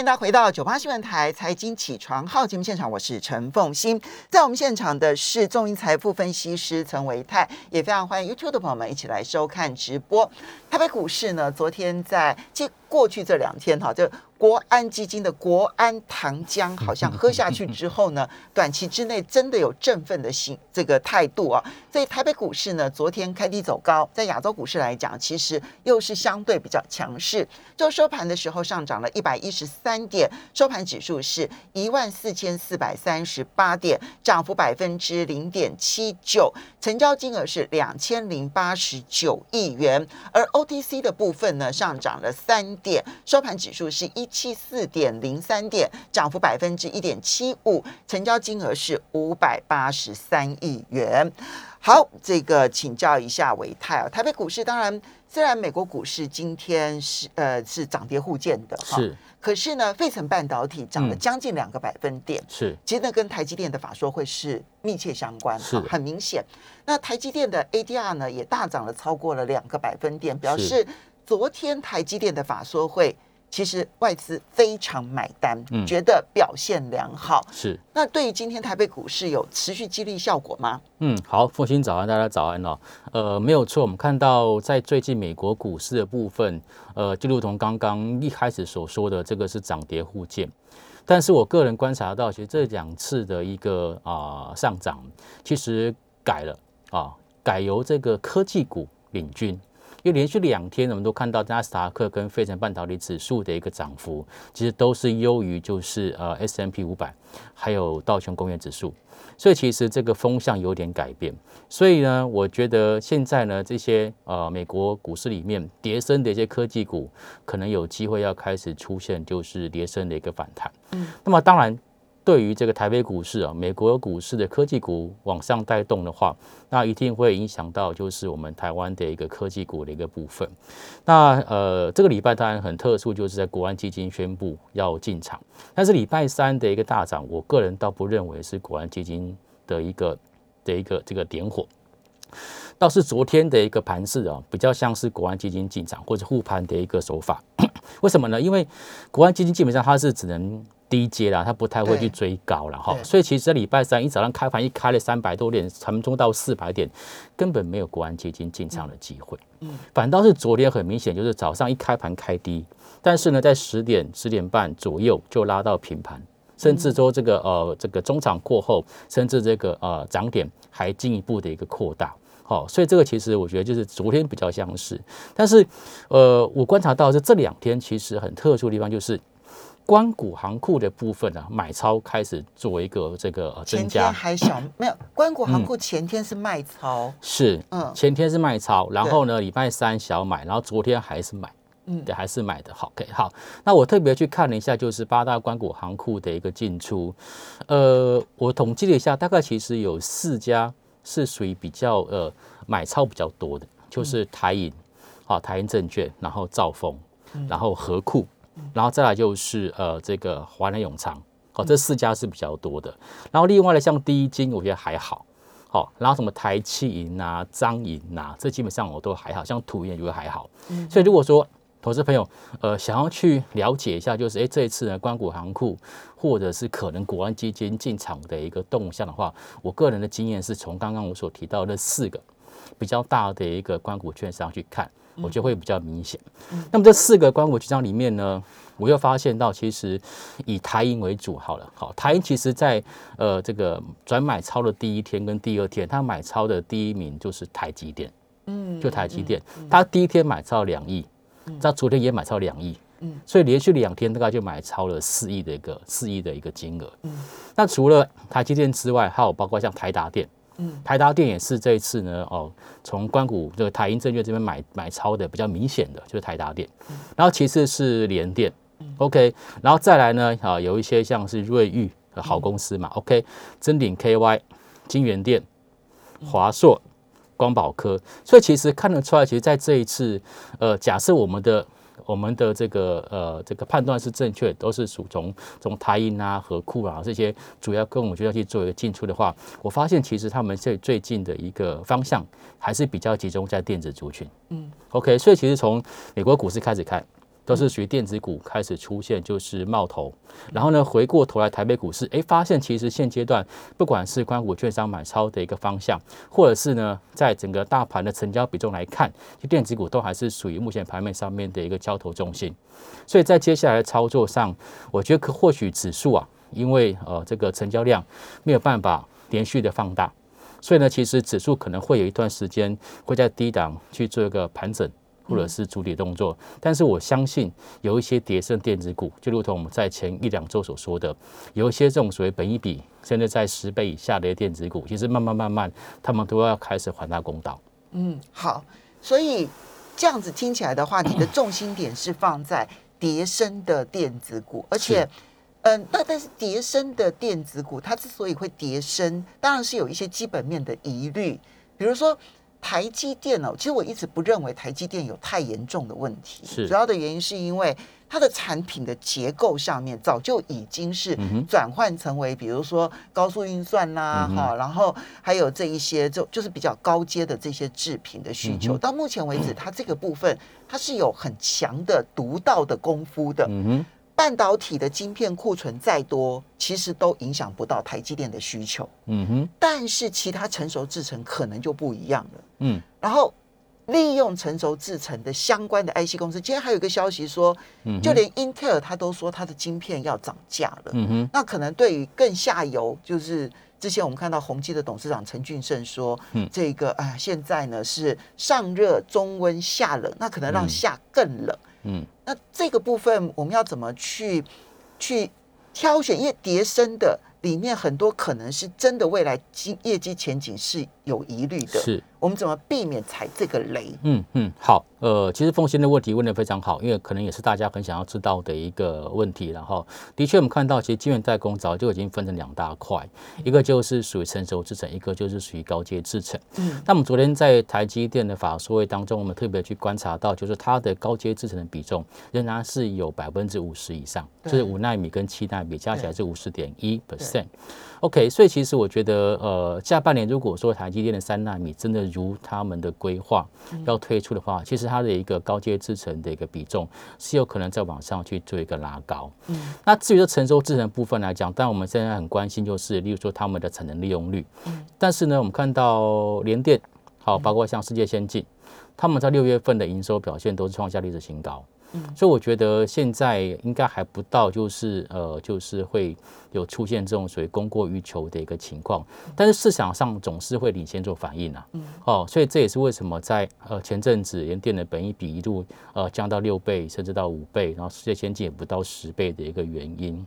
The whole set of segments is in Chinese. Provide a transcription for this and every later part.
迎大家回到九八新闻台财经起床号节目现场，我是陈凤欣，在我们现场的是众盈财富分析师陈维泰，也非常欢迎 YouTube 的朋友们一起来收看直播。台北股市呢，昨天在即过去这两天哈，就国安基金的国安糖浆好像喝下去之后呢，短期之内真的有振奋的心这个态度啊。所以台北股市呢，昨天开低走高，在亚洲股市来讲，其实又是相对比较强势。就收盘的时候上涨了一百一十三点，收盘指数是一万四千四百三十八点，涨幅百分之零点七九，成交金额是两千零八十九亿元，而 OTC 的部分呢，上涨了三点，收盘指数是一七四点零三点，涨幅百分之一点七五，成交金额是五百八十三亿元。好，这个请教一下维泰啊，台北股市当然虽然美国股市今天是呃是涨跌互见的哈，是，可是呢，费城半导体涨了将近两个百分点，是，其实呢跟台积电的法说会是密切相关，是，很明显。那台积电的 ADR 呢也大涨了超过了两个百分点，表示昨天台积电的法说会。其实外资非常买单，嗯，觉得表现良好。是，那对于今天台北股市有持续激励效果吗？嗯，好，复兴早安，大家早安哦。呃，没有错，我们看到在最近美国股市的部分，呃，就如同刚刚一开始所说的，这个是涨跌互见。但是我个人观察到，其实这两次的一个啊、呃、上涨，其实改了啊，改由这个科技股领军。因为连续两天，我们都看到纳斯达克跟费城半导体指数的一个涨幅，其实都是优于就是呃 S M P 五百，还有道琼工业指数，所以其实这个风向有点改变。所以呢，我觉得现在呢，这些呃美国股市里面跌升的一些科技股，可能有机会要开始出现就是跌升的一个反弹。嗯，那么当然。对于这个台北股市啊，美国股市的科技股往上带动的话，那一定会影响到就是我们台湾的一个科技股的一个部分。那呃，这个礼拜当然很特殊，就是在国安基金宣布要进场，但是礼拜三的一个大涨，我个人倒不认为是国安基金的一个的一个这个点火，倒是昨天的一个盘势啊，比较像是国安基金进场或者护盘的一个手法。为什么呢？因为国安基金基本上它是只能。低阶啦，他不太会去追高了哈，所以其实礼拜三一早上开盘一开了三百多点，盘中到四百点，根本没有国安基金进场的机会。嗯，反倒是昨天很明显，就是早上一开盘开低，但是呢，在十点十点半左右就拉到平盘，甚至说这个呃这个中场过后，甚至这个呃涨点还进一步的一个扩大。好，所以这个其实我觉得就是昨天比较相似，但是呃我观察到是这两天其实很特殊的地方就是。官股行库的部分呢、啊，买超开始做一个这个增加。前天还小，没有。关谷行库前天是卖超，嗯、是，嗯，前天是卖超，然后呢，礼拜三小买，然后昨天还是买，嗯，对，还是买的好。OK，好，那我特别去看了一下，就是八大关谷行库的一个进出，呃，我统计了一下，大概其实有四家是属于比较呃买超比较多的，就是台银，好，台银证券，然后兆丰，然后和库。然后再来就是呃这个华南永昌，哦，这四家是比较多的。然后另外呢，像第一金，我觉得还好，好。然后什么台气银啊、彰银啊，这基本上我都还好，像土银就会还好。所以如果说投资朋友呃想要去了解一下，就是哎这一次呢，关谷行库或者是可能国安基金进场的一个动向的话，我个人的经验是从刚刚我所提到的四个比较大的一个关谷券商去看。我觉得会比较明显。那么这四个官股局长里面呢，我又发现到，其实以台银为主好了。好，台银其实在呃这个转买超的第一天跟第二天，它买超的第一名就是台积电。嗯，就台积电，它第一天买超两亿，它昨天也买超两亿。嗯，所以连续两天大概就买超了四亿的一个四亿的一个金额。嗯，那除了台积电之外，还有包括像台达电。台达电也是这一次呢，哦，从关谷这个台银证券这边买买超的比较明显的，就是台达电，然后其次是联电，OK，然后再来呢，啊，有一些像是瑞昱的好公司嘛，OK，臻鼎 KY、金元电、华硕、光宝科，所以其实看得出来，其实在这一次，呃，假设我们的。我们的这个呃这个判断是正确，都是属从从台银啊、和库啊这些主要跟我们就要去做一个进出的话，我发现其实他们最最近的一个方向还是比较集中在电子族群。嗯，OK，所以其实从美国股市开始看，都是属于电子股开始出现就是冒头，然后呢，回过头来台北股市，哎，发现其实现阶段不管是关股券商买超的一个方向，或者是呢，在整个大盘的成交比重来看，就电子股都还是属于目前盘面上面的一个交投重心，所以在接下来的操作上，我觉得可或许指数啊，因为呃这个成交量没有办法连续的放大。所以呢，其实指数可能会有一段时间会在低档去做一个盘整，或者是主体动作。但是我相信有一些跌升电子股，就如同我们在前一两周所说的，有一些这种所谓本一比甚至在十倍以下的电子股，其实慢慢慢慢，他们都要开始还他公道。嗯，好。所以这样子听起来的话，你的重心点是放在叠升的电子股，而且。嗯，那但是叠升的电子股，它之所以会叠升，当然是有一些基本面的疑虑，比如说台积电哦，其实我一直不认为台积电有太严重的问题，是。主要的原因是因为它的产品的结构上面早就已经是转换成为，比如说高速运算啦，哈，然后还有这一些就就是比较高阶的这些制品的需求，到目前为止，它这个部分它是有很强的独到的功夫的，嗯哼。半导体的晶片库存再多，其实都影响不到台积电的需求。嗯哼，但是其他成熟制程可能就不一样了。嗯，然后利用成熟制程的相关的 IC 公司，今天还有一个消息说，嗯就连英特尔他都说他的晶片要涨价了。嗯哼，那可能对于更下游，就是之前我们看到宏基的董事长陈俊盛说，嗯，这个啊，现在呢是上热中温下冷，那可能让下更冷。嗯，那这个部分我们要怎么去去挑选？因为叠升的里面很多可能是真的未来经业绩前景是有疑虑的。是。我们怎么避免踩这个雷？嗯嗯，好，呃，其实凤馨的问题问得非常好，因为可能也是大家很想要知道的一个问题。然后，的确我们看到，其实晶圆代工早就已经分成两大块，一个就是属于成熟制程，一个就是属于高阶制程。嗯，那我们昨天在台积电的法说会当中，我们特别去观察到，就是它的高阶制程的比重仍然是有百分之五十以上，就是五纳米跟七纳米加起来是五十点一 percent。OK，所以其实我觉得，呃，下半年如果说台积电的三纳米真的如他们的规划要推出的话，其实它的一个高阶制程的一个比重是有可能在往上去做一个拉高。嗯，那至于说成熟制程部分来讲，但我们现在很关心就是，例如说他们的产能利用率。嗯，但是呢，我们看到联电，好，包括像世界先进，他们在六月份的营收表现都是创下历史新高。嗯，所以我觉得现在应该还不到，就是呃，就是会有出现这种所谓供过于求的一个情况。但是市场上总是会领先做反应啊。嗯，哦，所以这也是为什么在呃前阵子联电的本益比一度呃降到六倍，甚至到五倍，然后世界先进也不到十倍的一个原因。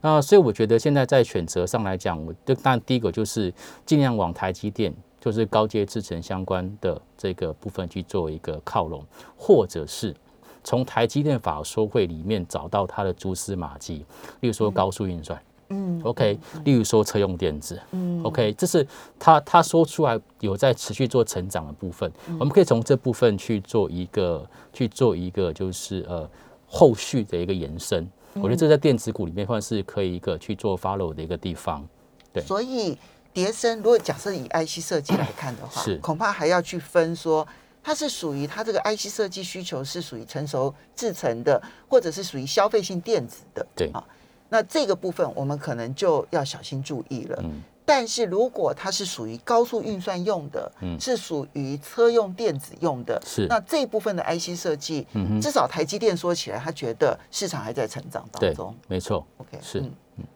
那所以我觉得现在在选择上来讲，我就当然第一个就是尽量往台积电，就是高阶制程相关的这个部分去做一个靠拢，或者是。从台积电法说会里面找到它的蛛丝马迹，例如说高速运算，嗯，OK，例如说车用电子，嗯，OK，这是他他说出来有在持续做成长的部分，我们可以从这部分去做一个去做一个就是呃后续的一个延伸，我觉得这在电子股里面算是可以一个去做 follow 的一个地方，对。所以叠升，如果假设以 IC 设计来看的话，是。恐怕还要去分说。它是属于它这个 IC 设计需求是属于成熟制成的，或者是属于消费性电子的，对啊，那这个部分我们可能就要小心注意了。嗯，但是如果它是属于高速运算用的，嗯，是属于车用电子用的，是那这一部分的 IC 设计，嗯，至少台积电说起来，他觉得市场还在成长当中，没错，OK，是。嗯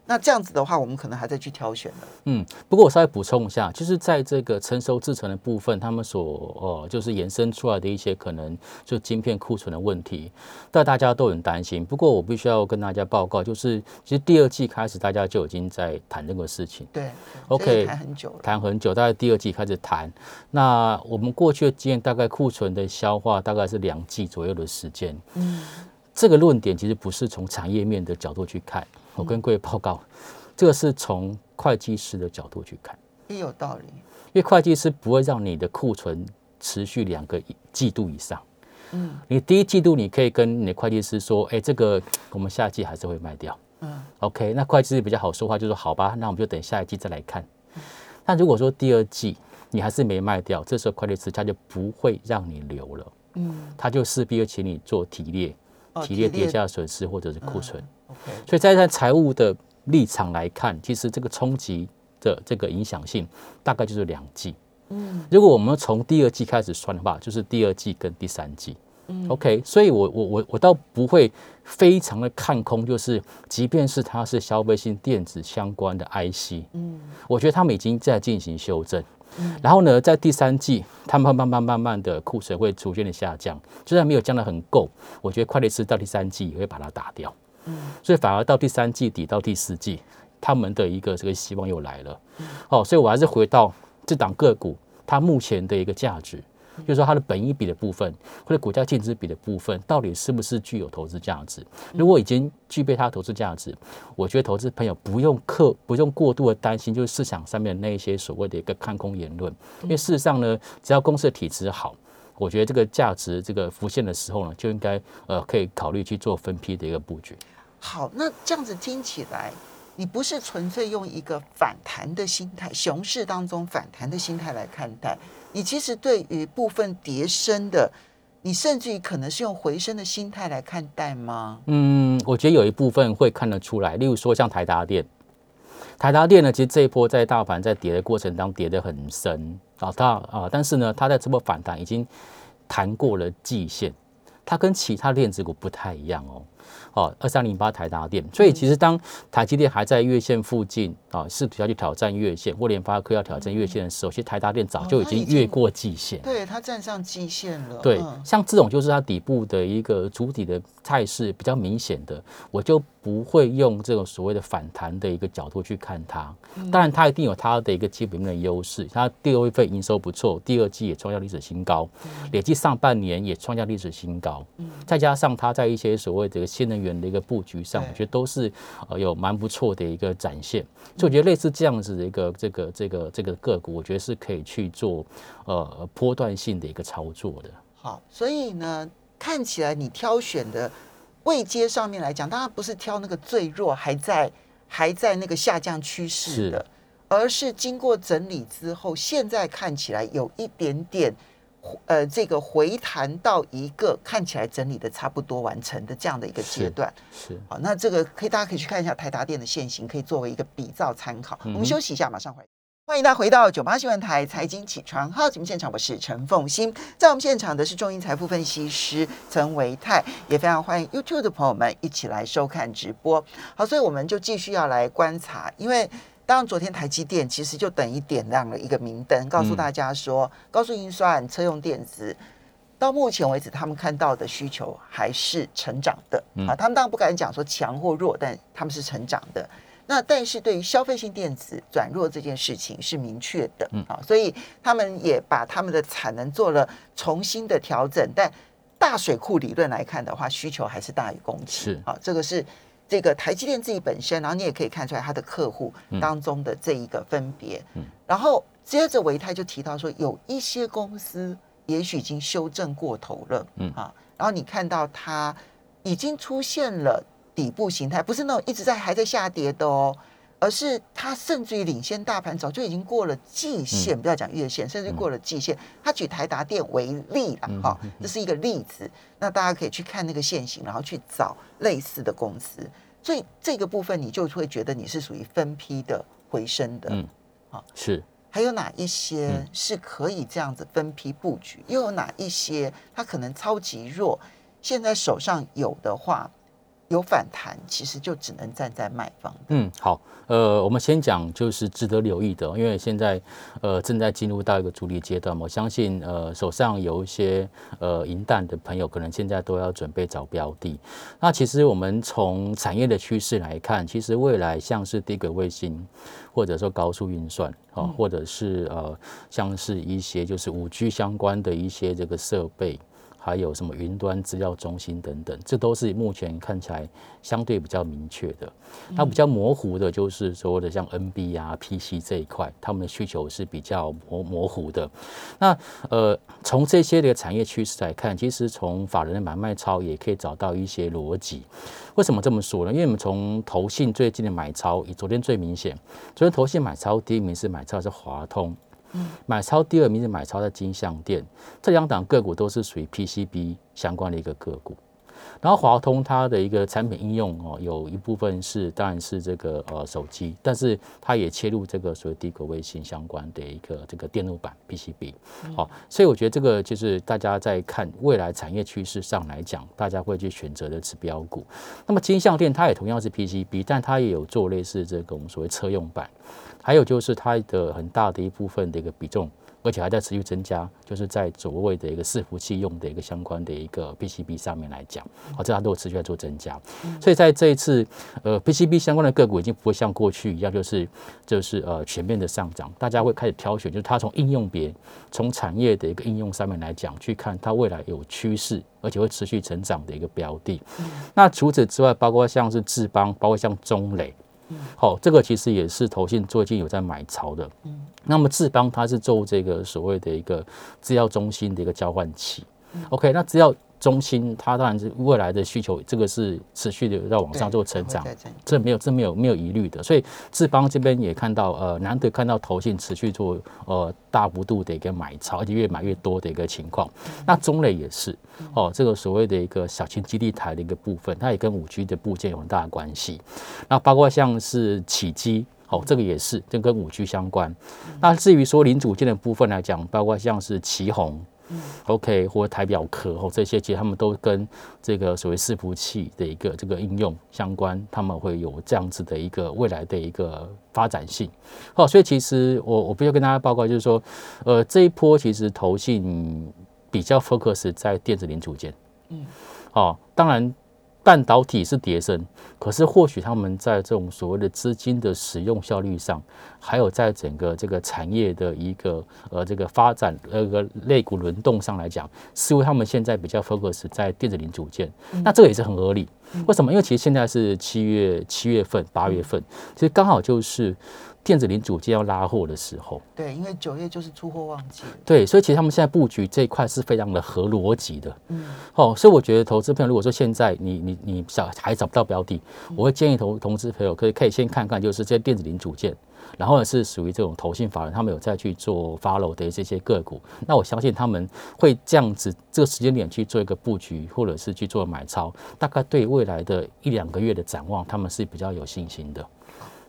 那这样子的话，我们可能还在去挑选了。嗯，不过我稍微补充一下，就是在这个成熟制成的部分，他们所呃就是延伸出来的一些可能就晶片库存的问题，但大家都很担心。不过我必须要跟大家报告，就是其实第二季开始大家就已经在谈这个事情。对，OK，谈很久了，谈很久，大概第二季开始谈。那我们过去的经验，大概库存的消化大概是两季左右的时间。嗯，这个论点其实不是从产业面的角度去看。我跟各位报告，这个是从会计师的角度去看，也有道理。因为会计师不会让你的库存持续两个季度以上。嗯，你第一季度你可以跟你的会计师说，哎，这个我们下季还是会卖掉。嗯，OK，那会计师比较好说话，就说好吧，那我们就等下一季再来看。那如果说第二季你还是没卖掉，这时候会计师他就不会让你留了。嗯，他就势必要请你做提列。提列跌价损失或者是库存。所以在在财务的立场来看，其实这个冲击的这个影响性大概就是两季。嗯，如果我们从第二季开始算的话，就是第二季跟第三季。嗯，OK，所以我我我我倒不会非常的看空，就是即便是它是消费性电子相关的 IC，嗯，我觉得他们已经在进行修正，嗯，然后呢，在第三季，他们慢慢慢慢的库存会逐渐的下降，就算没有降得很够，我觉得快递司到第三季也会把它打掉，嗯，所以反而到第三季底到第四季，他们的一个这个希望又来了，哦，所以我还是回到这档个股它目前的一个价值。就是说，它的本益比的部分或者股价净值比的部分，到底是不是具有投资价值？如果已经具备它的投资价值，我觉得投资朋友不用刻不用过度的担心，就是市场上面那一些所谓的一个看空言论。因为事实上呢，只要公司的体质好，我觉得这个价值这个浮现的时候呢，就应该呃可以考虑去做分批的一个布局。好，那这样子听起来，你不是纯粹用一个反弹的心态，熊市当中反弹的心态来看待。你其实对于部分跌深的，你甚至于可能是用回升的心态来看待吗？嗯，我觉得有一部分会看得出来，例如说像台达电，台达电呢，其实这一波在大盘在跌的过程当中跌得很深啊，它啊，但是呢，它在这波反弹已经弹过了季线，它跟其他电子股不太一样哦。哦，二三零八台达电，所以其实当台积电还在月线附近啊，试图要去挑战月线，或联发科要挑战月线的时候，其实台达电早就已经越过季线，对，它站上季线了。对，像这种就是它底部的一个主体的态势比较明显的，我就不会用这种所谓的反弹的一个角度去看它。当然，它一定有它的一个基本面的优势，它第二份营收不错，第二季也创下历史新高，累计上半年也创下历史新高，再加上它在一些所谓的新能源。的一个布局上，我觉得都是呃有蛮不错的一个展现，所以我觉得类似这样子的一个这个这个这个个股，我觉得是可以去做呃波段性的一个操作的。好，所以呢，看起来你挑选的位阶上面来讲，当然不是挑那个最弱还在还在那个下降趋势的，而是经过整理之后，现在看起来有一点点。呃，这个回弹到一个看起来整理的差不多完成的这样的一个阶段，是好，那这个可以大家可以去看一下台达电的线型，可以作为一个比照参考。我们休息一下，马上回来。欢迎大家回到九八新闻台财经起床号节目现场，我是陈凤欣，在我们现场的是中银财富分析师陈维泰，也非常欢迎 YouTube 的朋友们一起来收看直播。好，所以我们就继续要来观察，因为。当然，昨天台积电其实就等于点亮了一个明灯，告诉大家说，高速运算、车用电子，到目前为止，他们看到的需求还是成长的啊。他们当然不敢讲说强或弱，但他们是成长的。那但是对于消费性电子转弱这件事情是明确的啊，所以他们也把他们的产能做了重新的调整。但大水库理论来看的话，需求还是大于供给。是啊，这个是。这个台积电自己本身，然后你也可以看出来它的客户当中的这一个分别。然后接着维泰就提到说，有一些公司也许已经修正过头了，嗯啊，然后你看到它已经出现了底部形态，不是那种一直在还在下跌的哦。而是它甚至于领先大盘，早就已经过了季线，不要讲月线，甚至过了季线。他举台达电为例了，哈，这是一个例子。那大家可以去看那个线型，然后去找类似的公司。所以这个部分你就会觉得你是属于分批的回升的，嗯，好，是。还有哪一些是可以这样子分批布局？又有哪一些它可能超级弱？现在手上有的话。有反弹，其实就只能站在卖方。嗯，好，呃，我们先讲就是值得留意的，因为现在呃正在进入到一个主力阶段，我相信呃手上有一些呃银弹的朋友，可能现在都要准备找标的。那其实我们从产业的趋势来看，其实未来像是低轨卫星，或者说高速运算啊，或者是呃像是一些就是五 G 相关的一些这个设备。还有什么云端资料中心等等，这都是目前看起来相对比较明确的。那比较模糊的，就是所谓的像 NB 啊、PC 这一块，他们的需求是比较模模糊的。那呃，从这些的产业趋势来看，其实从法人的买卖超也可以找到一些逻辑。为什么这么说呢？因为我们从投信最近的买超，以昨天最明显，昨天投信买超第一名是买超是华通。买超第二名是买超的金相电，这两档个股都是属于 PCB 相关的一个个股。然后华通它的一个产品应用哦，有一部分是当然是这个呃手机，但是它也切入这个所谓低轨卫星相关的一个这个电路板 PCB。好，所以我觉得这个就是大家在看未来产业趋势上来讲，大家会去选择的指标股。那么金相电它也同样是 PCB，但它也有做类似这个我们所谓车用板，还有就是它的很大的一部分的一个比重。而且还在持续增加，就是在所谓的一个伺服器用的一个相关的一个 PCB 上面来讲，啊，这它都有持续在做增加。所以在这一次，呃，PCB 相关的个股已经不会像过去一样，就是就是呃全面的上涨，大家会开始挑选，就是它从应用别、从产业的一个应用上面来讲，去看它未来有趋势，而且会持续成长的一个标的。那除此之外，包括像是智邦，包括像中磊。好，这个其实也是投信最近有在买潮的。嗯，那么智邦它是做这个所谓的一个资料中心的一个交换器。OK，那资料。中心，它当然是未来的需求，这个是持续的在往上做成长，这没有这没有没有疑虑的。所以志邦这边也看到，呃，难得看到投信持续做呃大幅度的一个买超，而且越买越多的一个情况。那中磊也是哦，这个所谓的一个小型基地台的一个部分，它也跟五 G 的部件有很大的关系。那包括像是启碁，哦，这个也是就跟五 G 相关。那至于说零组件的部分来讲，包括像是奇鋐。嗯，OK，或者台表壳哦，这些其实他们都跟这个所谓伺服器的一个这个应用相关，他们会有这样子的一个未来的一个发展性。好，所以其实我我必须跟大家报告，就是说，呃，这一波其实投信比较 focus 在电子零组件。嗯，哦，当然。半导体是跌升，可是或许他们在这种所谓的资金的使用效率上，还有在整个这个产业的一个呃这个发展那个类股轮动上来讲，似乎他们现在比较 focus 在电子零组件，那这个也是很合理。为什么？因为其实现在是七月七月份八月份，其实刚好就是。电子零组件要拉货的时候，对，因为九月就是出货旺季。对，所以其实他们现在布局这一块是非常的合逻辑的。嗯，哦，所以我觉得投资朋友如果说现在你你你想还找不到标的，我会建议投投资朋友可以可以先看看，就是这些电子零组件，然后呢是属于这种投信法人，他们有再去做 follow 的这些个股，那我相信他们会这样子这个时间点去做一个布局，或者是去做买超，大概对未来的一两个月的展望，他们是比较有信心的。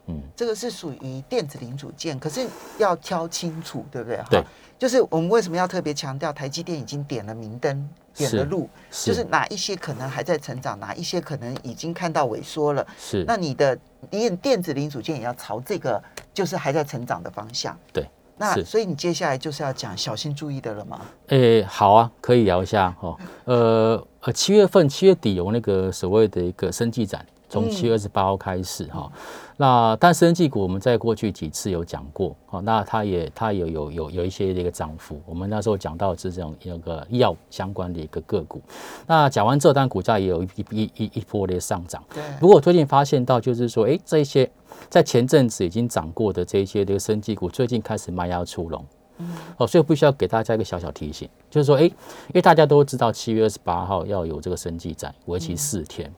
嗯，这个是属于电子零组件，可是要挑清楚，对不对？对，就是我们为什么要特别强调台积电已经点了明灯，点了路，是就是哪一些可能还在成长，哪一些可能已经看到萎缩了。是，那你的电电子零组件也要朝这个就是还在成长的方向。对，那所以你接下来就是要讲小心注意的了吗？诶，好啊，可以聊一下哦。呃呃，七月份七月底有那个所谓的一个生技展。从七月二十八号开始哈，那但生技股我们在过去几次有讲过，好，那它也它也有有有一些的一个涨幅，我们那时候讲到是这种有个药相关的一个个股，那讲完这单股价也有一一一一波的上涨。对。不过我最近发现到就是说，哎，这些在前阵子已经涨过的这些这个生技股，最近开始卖压出笼。嗯。哦，所以我必须要给大家一个小小提醒，就是说，哎，因为大家都知道七月二十八号要有这个生计展，为期四天。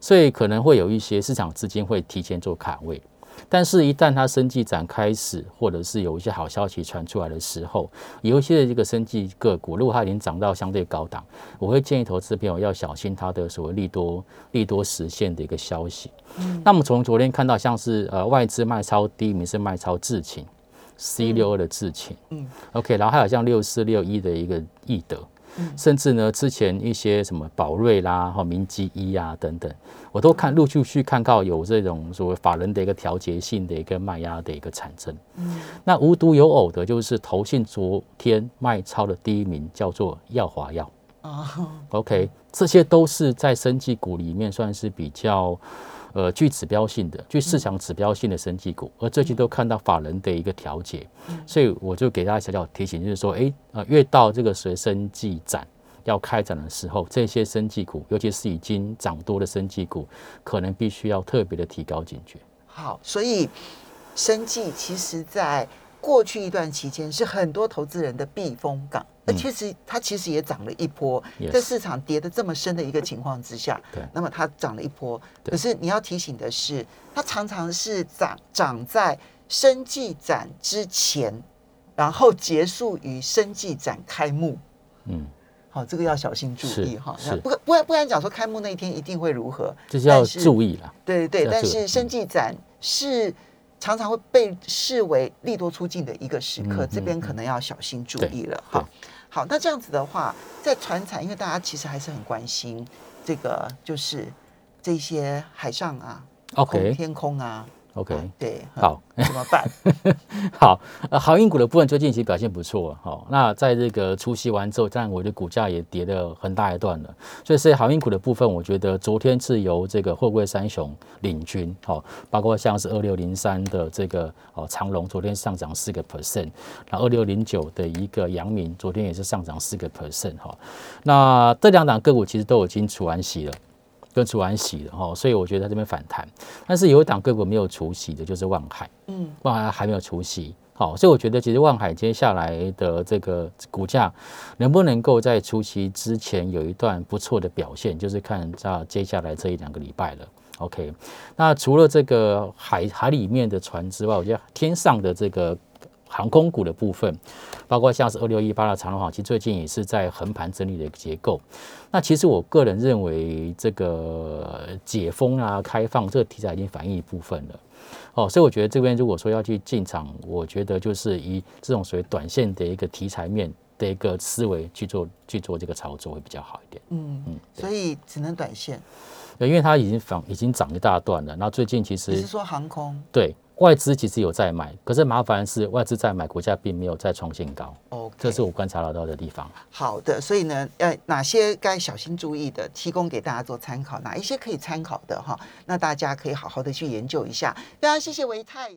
所以可能会有一些市场资金会提前做卡位，但是，一旦它生技展开始，或者是有一些好消息传出来的时候，有一些这个生技个股，如果它已经涨到相对高档，我会建议投资朋友要小心它的所谓利多利多实现的一个消息。嗯，那么从昨天看到，像是呃外资卖超第一名是卖超智勤，C 六二的智勤，嗯，OK，然后还有像六四六一的一个易德。嗯甚至呢，之前一些什么宝瑞啦、哈明基一啊等等，我都看陆续去看到有这种所谓法人的一个调节性的一个卖压的一个产生。嗯，那无独有偶的，就是投信昨天卖超的第一名叫做耀华药。啊，OK，这些都是在生技股里面算是比较。呃，具指标性的、具市场指标性的生技股，而最近都看到法人的一个调节，所以我就给大家小小提醒，就是说，哎，呃，越到这个随生技展要开展的时候，这些生技股，尤其是已经涨多的生技股，可能必须要特别的提高警觉。好，所以生技其实在过去一段期间是很多投资人的避风港。其实它其实也涨了一波，在市场跌得这么深的一个情况之下，对，那么它涨了一波。可是你要提醒的是，它常常是涨涨在生技展之前，然后结束于生技展开幕。嗯，好，这个要小心注意哈。是不不然不然讲说开幕那一天一定会如何，就是要注意了。对对对，但是生技展是常常会被视为利多出尽的一个时刻，这边可能要小心注意了哈。好，那这样子的话，在船产，因为大家其实还是很关心这个，就是这些海上啊天空啊。OK，对，好，怎么办？好，呃，航运股的部分最近其实表现不错，好，那在这个除夕完之后，但我的股价也跌了很大一段了，所以是航运股的部分，我觉得昨天是由这个货柜三雄领军，好，包括像是二六零三的这个哦长荣，昨天上涨四个 percent，那二六零九的一个阳明，昨天也是上涨四个 percent，哈，那这两档个股其实都已经除完息了。跟除完息的哈，所以我觉得它这边反弹，但是有一档个股没有除息的，就是万海，嗯，万海还没有除息，好，所以我觉得其实万海接下来的这个股价能不能够在除息之前有一段不错的表现，就是看到接下来这一两个礼拜了。OK，那除了这个海海里面的船之外，我觉得天上的这个。航空股的部分，包括像是二六一八的长荣航，其实最近也是在横盘整理的一个结构。那其实我个人认为，这个解封啊、开放这个题材已经反映一部分了。哦，所以我觉得这边如果说要去进场，我觉得就是以这种属于短线的一个题材面的一个思维去做去做这个操作会比较好一点。嗯嗯，所以只能短线。对，因为它已经涨已经涨一大段了。那最近其实你是说航空？对。外资其实有在买，可是麻烦是外资在买，股价并没有再创新高。哦，这是我观察到的地方。好的，所以呢，呃，哪些该小心注意的，提供给大家做参考，哪一些可以参考的哈，那大家可以好好的去研究一下。非常谢谢维泰。